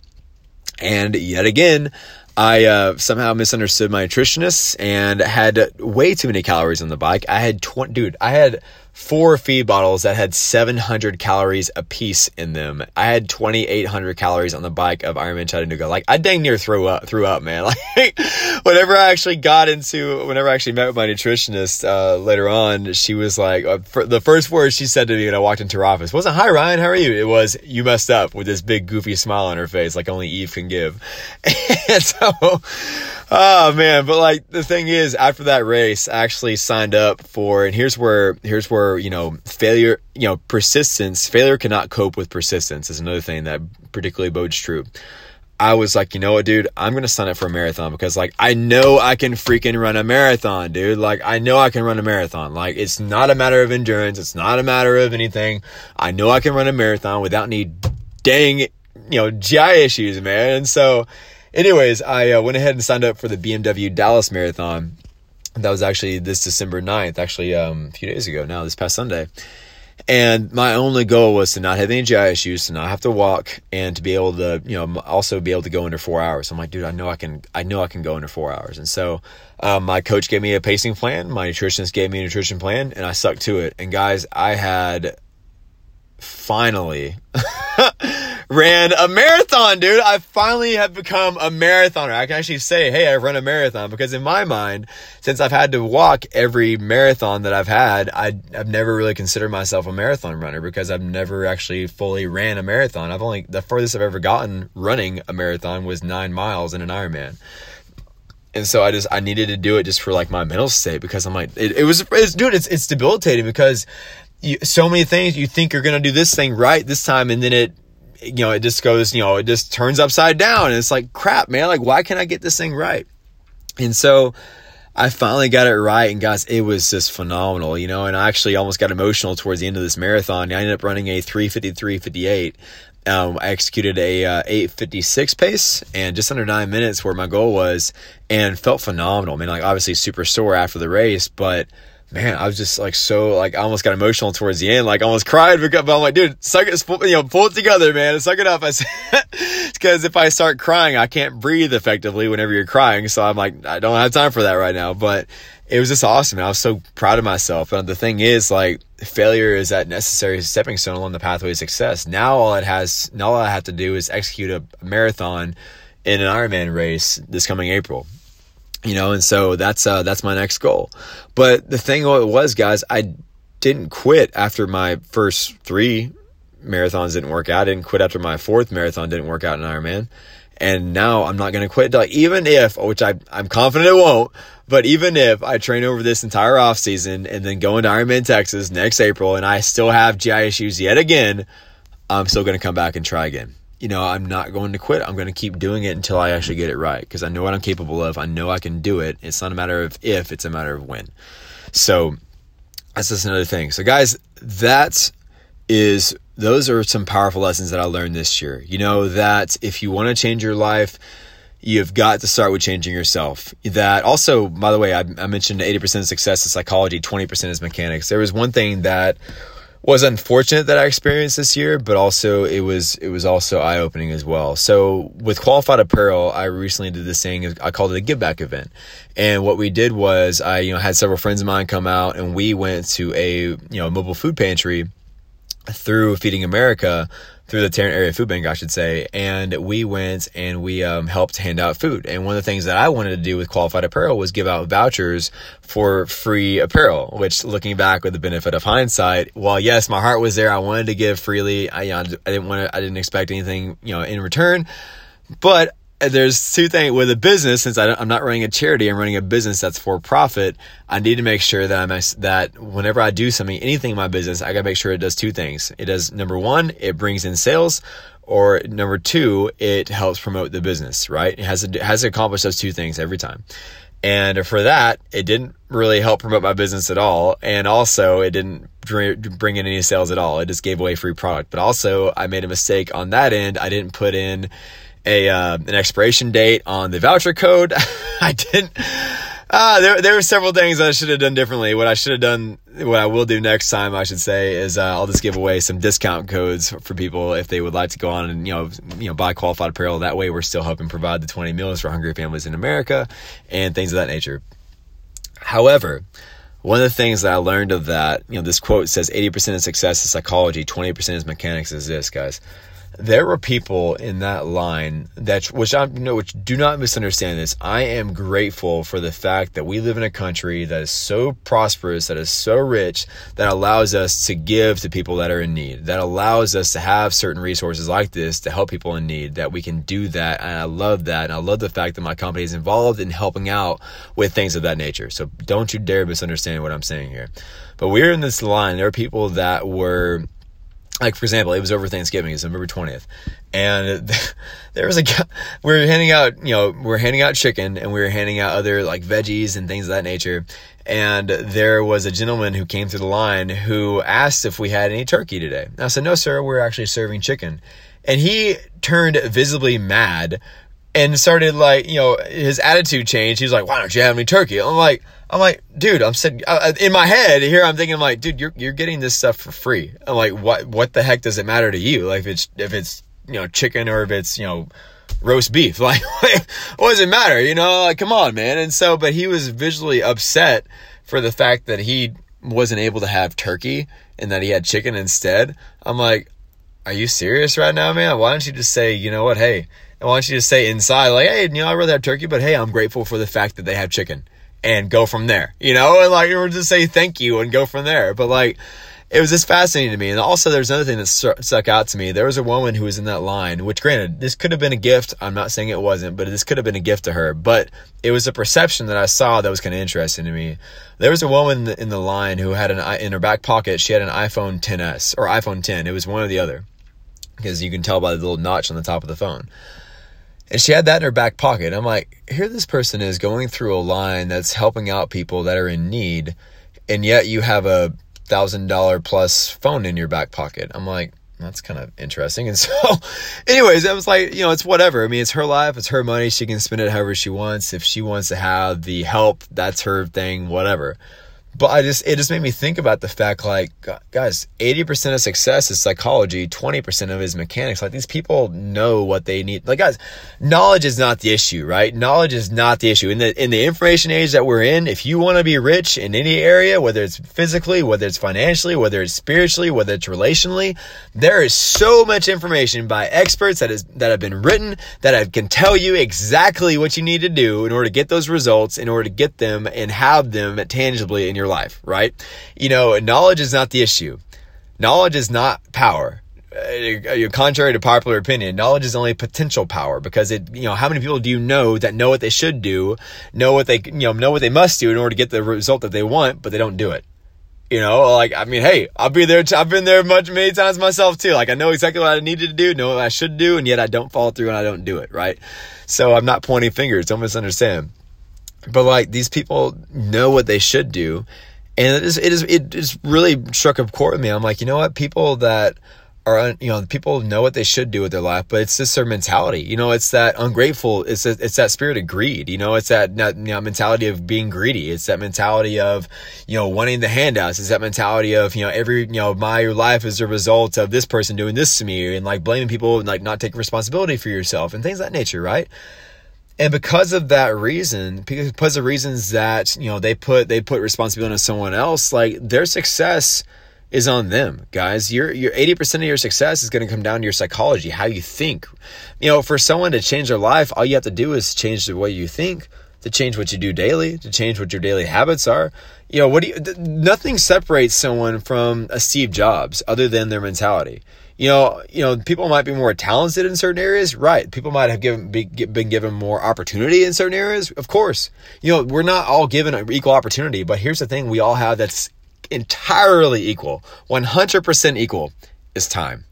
And yet again, I uh, somehow misunderstood my nutritionist and had way too many calories on the bike. I had 20, dude, I had four feed bottles that had 700 calories a piece in them. I had 2,800 calories on the bike of Ironman Chattanooga. Like I dang near threw up, threw up, man. *laughs* Like whenever I actually got into, whenever I actually met with my nutritionist uh, later on, she was like, uh, the first words she said to me when I walked into her office wasn't "Hi Ryan, how are you?" It was "You messed up" with this big goofy smile on her face, like only Eve can give. *laughs* and so oh man, but like the thing is, after that race, I actually signed up for, and here's where here's where you know failure, you know persistence, failure cannot cope with persistence is another thing that particularly bodes true. I was like, you know what, dude, I'm gonna sign up for a marathon because like I know I can freaking run a marathon, dude. Like I know I can run a marathon. Like it's not a matter of endurance, it's not a matter of anything. I know I can run a marathon without any dang, you know, GI issues, man. And so Anyways, I uh, went ahead and signed up for the BMW Dallas Marathon. That was actually this December 9th, actually um, a few days ago now, this past Sunday. And my only goal was to not have any GI issues, to not have to walk, and to be able to, you know, also be able to go under four hours. I'm like, dude, I know I can, I know I can go under four hours. And so, um, my coach gave me a pacing plan, my nutritionist gave me a nutrition plan, and I stuck to it. And guys, I had finally *laughs* ran a marathon, dude. I finally have become a marathoner. I can actually say, hey, I've run a marathon because in my mind, since I've had to walk every marathon that I've had, I, have never really considered myself a marathon runner because I've never actually fully ran a marathon. I've only, the furthest I've ever gotten running a marathon was nine miles in an Ironman and so I just I needed to do it just for like my mental state because I'm like it, it was it's dude it's it's debilitating because you, so many things you think you're gonna do this thing right this time, and then it, you know, it just goes, you know, it just turns upside down, and it's like crap, man. Like, why can't I get this thing right? And so. I finally got it right, and guys, it was just phenomenal, you know. And I actually almost got emotional towards the end of this marathon. I ended up running a 353.58. Um, I executed a uh, 856 pace and just under nine minutes, where my goal was, and felt phenomenal. I mean, like obviously super sore after the race, but man, I was just like so like I almost got emotional towards the end, like I almost cried because but I'm like, dude, suck it, you know, pull it together, man, suck it up. I said, *laughs* because if I start crying, I can't breathe effectively whenever you're crying. So I'm like, I don't have time for that right now. But it was just awesome. And I was so proud of myself. And the thing is, like, failure is that necessary stepping stone along the pathway to success. Now all it has, now all I have to do is execute a marathon in an Ironman race this coming April you know, and so that's uh, that's my next goal. But the thing was, guys, I didn't quit after my first three marathons didn't work out. I didn't quit after my fourth marathon didn't work out in Ironman. And now I'm not going to quit. Like, even if, which I, I'm confident it won't, but even if I train over this entire off season and then go into Ironman Texas next April and I still have GI issues yet again, I'm still going to come back and try again you know, I'm not going to quit. I'm going to keep doing it until I actually get it right because I know what I'm capable of. I know I can do it. It's not a matter of if, it's a matter of when. So that's just another thing. So, guys, that is, those are some powerful lessons that I learned this year. You know, that if you want to change your life, you've got to start with changing yourself. That also, by the way, I, I mentioned 80% success is psychology, 20% is mechanics. There was one thing that was unfortunate that I experienced this year, but also it was it was also eye opening as well. So with qualified apparel, I recently did this thing. I called it a give back event, and what we did was I you know had several friends of mine come out, and we went to a you know mobile food pantry through Feeding America through the Tarrant Area Food Bank, I should say. And we went and we um, helped hand out food. And one of the things that I wanted to do with qualified apparel was give out vouchers for free apparel, which looking back with the benefit of hindsight, while yes, my heart was there, I wanted to give freely. I, you know, I didn't want to, I didn't expect anything, you know, in return. But there's two things with a business since I am not running a charity i'm running a business that's for profit i need to make sure that i'm that whenever i do something anything in my business i gotta make sure it does two things. It does number one it brings in sales or number two it helps promote the business right? It has to has to accomplish those two things every time. And for that it didn't really help promote my business at all and also it didn't bring in any sales at all. It just gave away free product. But also i made a mistake on that end. I didn't put in a uh, an expiration date on the voucher code. *laughs* I didn't. Uh, there, there were several things I should have done differently. What I should have done, what I will do next time, I should say, is uh, I'll just give away some discount codes for people if they would like to go on and you know, you know, buy qualified apparel. That way, we're still helping provide the 20 meals for hungry families in America and things of that nature. However, one of the things that I learned of that, you know, this quote says 80% of success is psychology, 20% is mechanics. Is this, guys? There were people in that line that which I you know which do not misunderstand this. I am grateful for the fact that we live in a country that is so prosperous, that is so rich, that allows us to give to people that are in need. That allows us to have certain resources like this to help people in need. That we can do that, and I love that, and I love the fact that my company is involved in helping out with things of that nature. So don't you dare misunderstand what I'm saying here. But we're in this line. There are people that were like for example, it was over Thanksgiving, it's November 20th. And *laughs* there was a guy, we are handing out, you know, we are handing out chicken and we were handing out other like veggies and things of that nature. And there was a gentleman who came through the line who asked if we had any turkey today. And I said, no, sir, we're actually serving chicken. And he turned visibly mad and started like, you know, his attitude changed. He's like, why don't you have any turkey? I'm like, I'm like, dude, I'm sitting uh, uh, in my head here. I'm thinking like, dude, you're, you're getting this stuff for free. I'm like, what, what the heck does it matter to you? Like if it's, if it's, you know, chicken or if it's, you know, roast beef, *laughs* like what does it matter? You know, like, come on, man. And so, but he was visually upset for the fact that he wasn't able to have turkey and that he had chicken instead. I'm like, are you serious right now, man? Why don't you just say, you know what? Hey, I want you to say inside, like, hey, you know, I'd rather have turkey, but hey, I'm grateful for the fact that they have chicken and go from there, you know, and like, or just say thank you and go from there. But like, it was just fascinating to me. And also, there's another thing that stuck out to me. There was a woman who was in that line, which granted, this could have been a gift. I'm not saying it wasn't, but this could have been a gift to her. But it was a perception that I saw that was kind of interesting to me. There was a woman in the, in the line who had an, in her back pocket, she had an iPhone 10s or iPhone 10. It was one or the other because you can tell by the little notch on the top of the phone. And she had that in her back pocket. I'm like, here this person is going through a line that's helping out people that are in need, and yet you have a thousand dollar plus phone in your back pocket. I'm like, that's kind of interesting. And *laughs* so, anyways, I was like, you know, it's whatever. I mean, it's her life, it's her money. She can spend it however she wants. If she wants to have the help, that's her thing, whatever but I just it just made me think about the fact like guys, 80% of success is psychology, 20% of it is mechanics. Like these people know what they need. Like guys, knowledge is not the issue, right? Knowledge is not the issue. In the in the information age that we're in, if you want to be rich in any area, whether it's physically, whether it's financially, whether it's spiritually, whether it's relationally, there is so much information by experts that is that have been written that can tell you exactly what you need to do in order to get those results, in order to get them and have them tangibly in your your life, right? You know, knowledge is not the issue. Knowledge is not power. Uh, contrary to popular opinion, knowledge is only potential power because it, you know, how many people do you know that know what they should do, know what they, you know, know what they must do in order to get the result that they want, but they don't do it. You know, like, I mean, hey, I'll be there. I've been there much, many times myself too. Like, I know exactly what I needed to do, know what I should do, and yet I don't follow through and I don't do it, right? So I'm not pointing fingers. Don't misunderstand. But like these people know what they should do. And it is, it is, it is really struck a chord with me. I'm like, you know what? People that are, you know, people know what they should do with their life, but it's just their mentality. You know, it's that ungrateful. It's a, it's that spirit of greed. You know, it's that you know, mentality of being greedy. It's that mentality of, you know, wanting the handouts. It's that mentality of, you know, every, you know, my life is a result of this person doing this to me and like blaming people and like not taking responsibility for yourself and things that nature, right? And because of that reason because of reasons that you know they put they put responsibility on someone else like their success is on them guys. Your your 80% of your success is going to come down to your psychology how you think. You know for someone to change their life all you have to do is change the way you think to change what you do daily to change what your daily habits are. You know what do you nothing separates someone from a steve jobs other than their mentality you know, you know, people might be more talented in certain areas, right? People might have given be, been given more opportunity in certain areas, of course. You know, we're not all given equal opportunity, but here's the thing: we all have that's entirely equal, 100% equal, is time.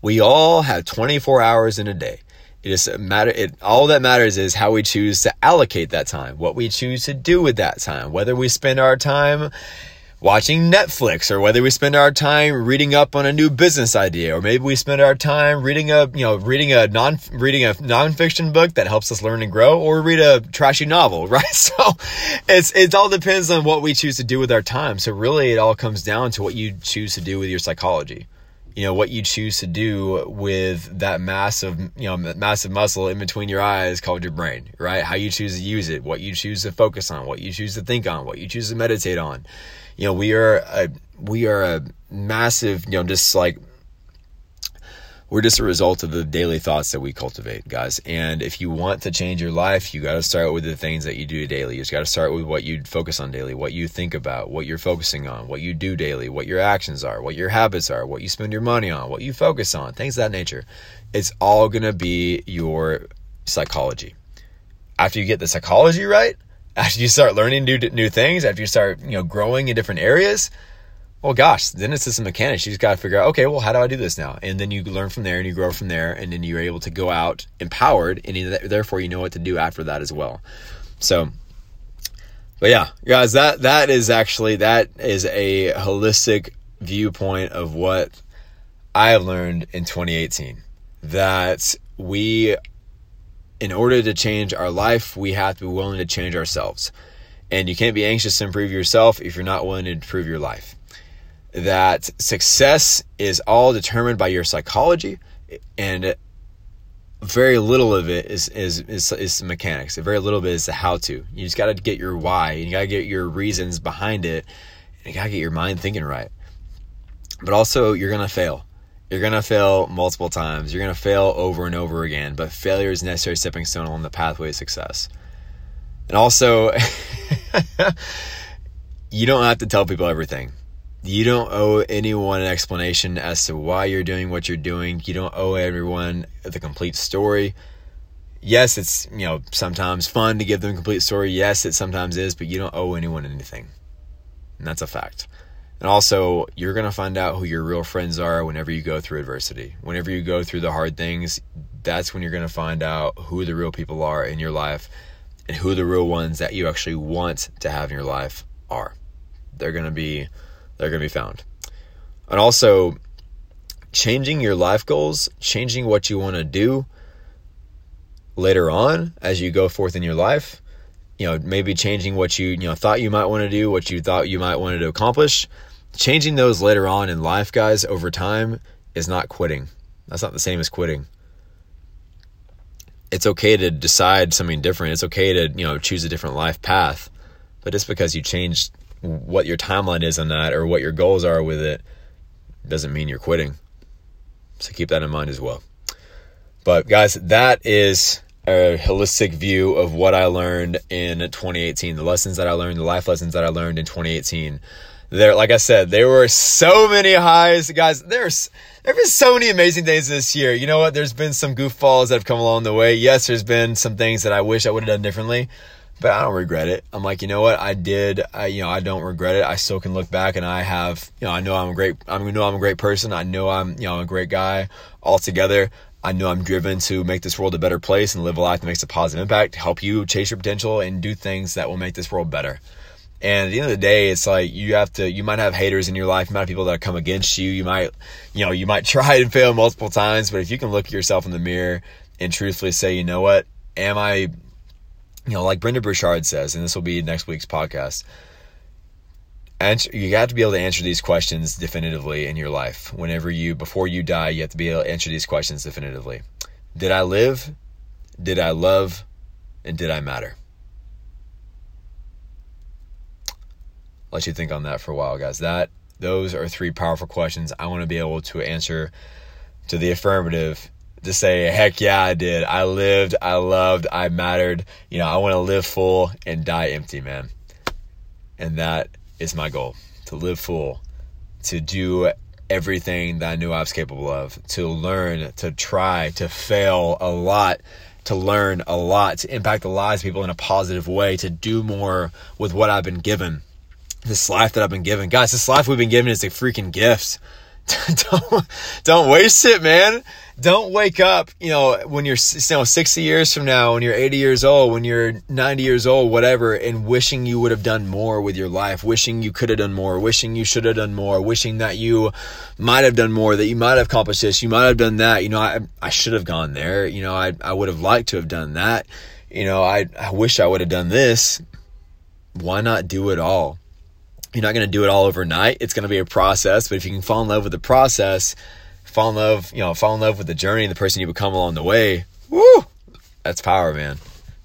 We all have 24 hours in a day. It is matter. It all that matters is how we choose to allocate that time, what we choose to do with that time, whether we spend our time watching Netflix or whether we spend our time reading up on a new business idea or maybe we spend our time reading a you know reading a non reading a nonfiction book that helps us learn and grow or read a trashy novel *laughs* right? So it's it all depends on what we choose to do with our time. So really it all comes down to what you choose to do with your psychology. You know what you choose to do with that massive you know massive muscle in between your eyes called your brain right? How you choose to use it what you choose to focus on what you choose to think on what you choose to meditate on you know, we are a, we are a massive, you know, just like we're just a result of the daily thoughts that we cultivate, guys. And if you want to change your life, you got to start with the things that you do daily. You just got to start with what you focus on daily, what you think about, what you're focusing on, what you do daily, what your actions are, what your habits are, what you spend your money on, what you focus on, things of that nature. It's all going to be your psychology. After you get the psychology right, after you start learning new new things, after you start you know growing in different areas, well, gosh, then it's just a mechanic. You just got to figure out, okay, well, how do I do this now? And then you learn from there and you grow from there, and then you're able to go out empowered, and therefore you know what to do after that as well. So, but yeah, guys, that that is actually that is a holistic viewpoint of what I have learned in 2018. That we in order to change our life, we have to be willing to change ourselves. And you can't be anxious to improve yourself if you're not willing to improve your life. That success is all determined by your psychology and very little of it is is is, is mechanics. A very little of it is the how to. You just got to get your why. and You got to get your reasons behind it. And you got to get your mind thinking right. But also, you're gonna fail. You're gonna fail multiple times. You're gonna fail over and over again. But failure is a necessary stepping stone on the pathway to success. And also, *laughs* you don't have to tell people everything. You don't owe anyone an explanation as to why you're doing what you're doing. You don't owe everyone the complete story. Yes, it's, you know, sometimes fun to give them a complete story. Yes, it sometimes is, but you don't owe anyone anything. And that's a fact. And also, you're going to find out who your real friends are whenever you go through adversity. Whenever you go through the hard things, that's when you're going to find out who the real people are in your life and who the real ones that you actually want to have in your life are. They're going to be they're going to be found. And also, changing your life goals, changing what you want to do later on as you go forth in your life, you know, maybe changing what you, you know, thought you might want to do, what you thought you might want to accomplish, changing those later on in life, guys, over time is not quitting. That's not the same as quitting. It's okay to decide something different. It's okay to, you know, choose a different life path. But just because you changed what your timeline is on that or what your goals are with it doesn't mean you're quitting. So keep that in mind as well. But guys, that is a holistic view of what I learned in 2018, the lessons that I learned, the life lessons that I learned in 2018. There, like I said, there were so many highs, guys. There's there have been so many amazing days this year. You know what? There's been some goofballs that have come along the way. Yes, there's been some things that I wish I would have done differently but I don't regret it. I'm like, you know what? I did, I, you know, I don't regret it. I still can look back and I have, you know, I know I'm a great, I know I'm a great person. I know I'm, you know, I'm a great guy altogether. I know I'm driven to make this world a better place and live a life that makes a positive impact, help you chase your potential and do things that will make this world better. And at the end of the day, it's like you have to, you might have haters in your life, you might have people that come against you. You might, you know, you might *laughs* try and fail multiple times, but if you can look at yourself in the mirror and truthfully say, you know what, am I you know, like Brendon Burchard says, and this will be next week's podcast. Answer, you have to be able to answer these questions definitively in your life. Whenever you, before you die, you have to be able to answer these questions definitively. Did I live? Did I love? And did I matter? Let you think on that for a while, guys. That those are three powerful questions I want to be able to answer to the affirmative to say, heck yeah, I did. I lived, I loved, I mattered. You know, I want to live full and die empty, man. And that is my goal to live full, to do everything that I knew I was capable of, to learn, to try, to fail a lot, to learn a lot, to impact the lives of people in a positive way, to do more with what I've been given. This life that I've been given. Guys, this life we've been given is a freaking gift. *laughs* don't, don't waste it, man don't wake up, you know, when you're you know 60 years from now, when you're 80 years old, when you're 90 years old, whatever, and wishing you would have done more with your life, wishing you could have done more, wishing you should have done more, wishing that you might have done more, that you might have accomplished this, you might have done that. You know, I I should have gone there. You know, I I would have liked to have done that. You know, I I wish I would have done this. Why not do it all? You're not going to do it all overnight. It's going to be a process, but if you can fall in love with the process, fall in love, you know, fall in love with the journey and the person you become along the way. Woo! That's power, man.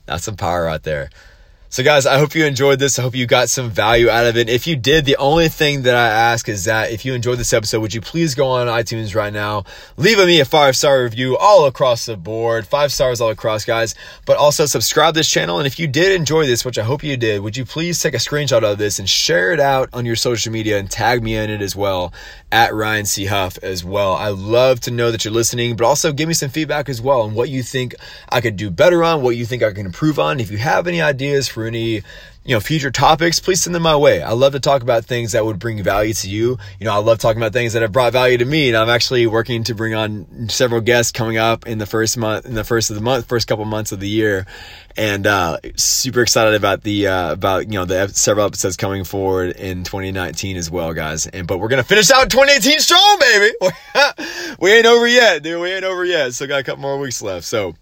That's some power out there. So, guys, I hope you enjoyed this. I hope you got some value out of it. If you did, the only thing that I ask is that if you enjoyed this episode, would you please go on iTunes right now, leave me a five star review all across the board, five stars all across, guys. But also subscribe this channel. And if you did enjoy this, which I hope you did, would you please take a screenshot of this and share it out on your social media and tag me in it as well at Ryan C. Huff as well. I love to know that you're listening, but also give me some feedback as well on what you think I could do better on, what you think I can improve on. If you have any ideas for any you know, future topics, please send them my way. I love to talk about things that would bring value to you. You know, I love talking about things that have brought value to me. And I'm actually working to bring on several guests coming up in the first month, in the first of the month, first couple months of the year. And, uh, super excited about the, uh, about, you know, the several episodes coming forward in 2019 as well, guys. And, but we're going to finish out 2018 strong, baby. *laughs* we ain't over yet, dude. We ain't over yet. Still got a couple more weeks left. So,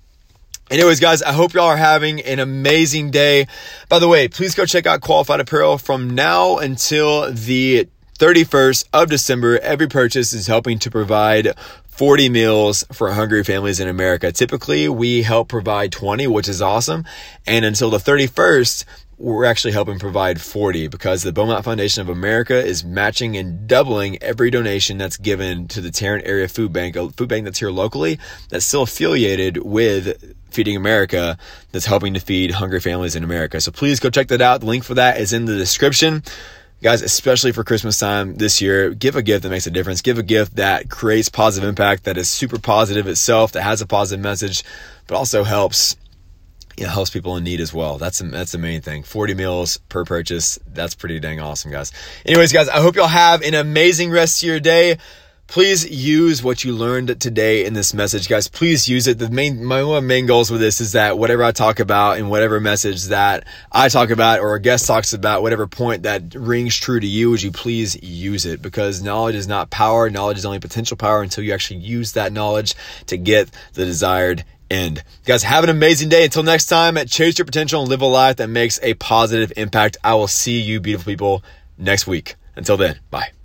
Anyways, guys, I hope y'all are having an amazing day. By the way, please go check out Qualified Apparel from now until the 31st of December. Every purchase is helping to provide 40 meals for hungry families in America. Typically, we help provide 20, which is awesome. And until the 31st, we're actually helping provide 40 because the Beaumont Foundation of America is matching and doubling every donation that's given to the Tarrant Area Food Bank, a food bank that's here locally that's still affiliated with Feeding America that's helping to feed hungry families in America. So please go check that out. The link for that is in the description. Guys, especially for Christmas time this year, give a gift that makes a difference. Give a gift that creates positive impact, that is super positive itself, that has a positive message, but also helps know, helps people in need as well. That's that's the main thing. 40 meals per purchase. That's pretty dang awesome, guys. Anyways, guys, I hope y'all have an amazing rest of your day. Please use what you learned today in this message, guys. Please use it. The main, my main goals with this is that whatever I talk about and whatever message that I talk about or a guest talks about, whatever point that rings true to you, would you please use it? Because knowledge is not power. Knowledge is only potential power until you actually use that knowledge to get the desired end. Guys, have an amazing day. Until next time, chase your potential and live a life that makes a positive impact. I will see you beautiful people next week. Until then, bye.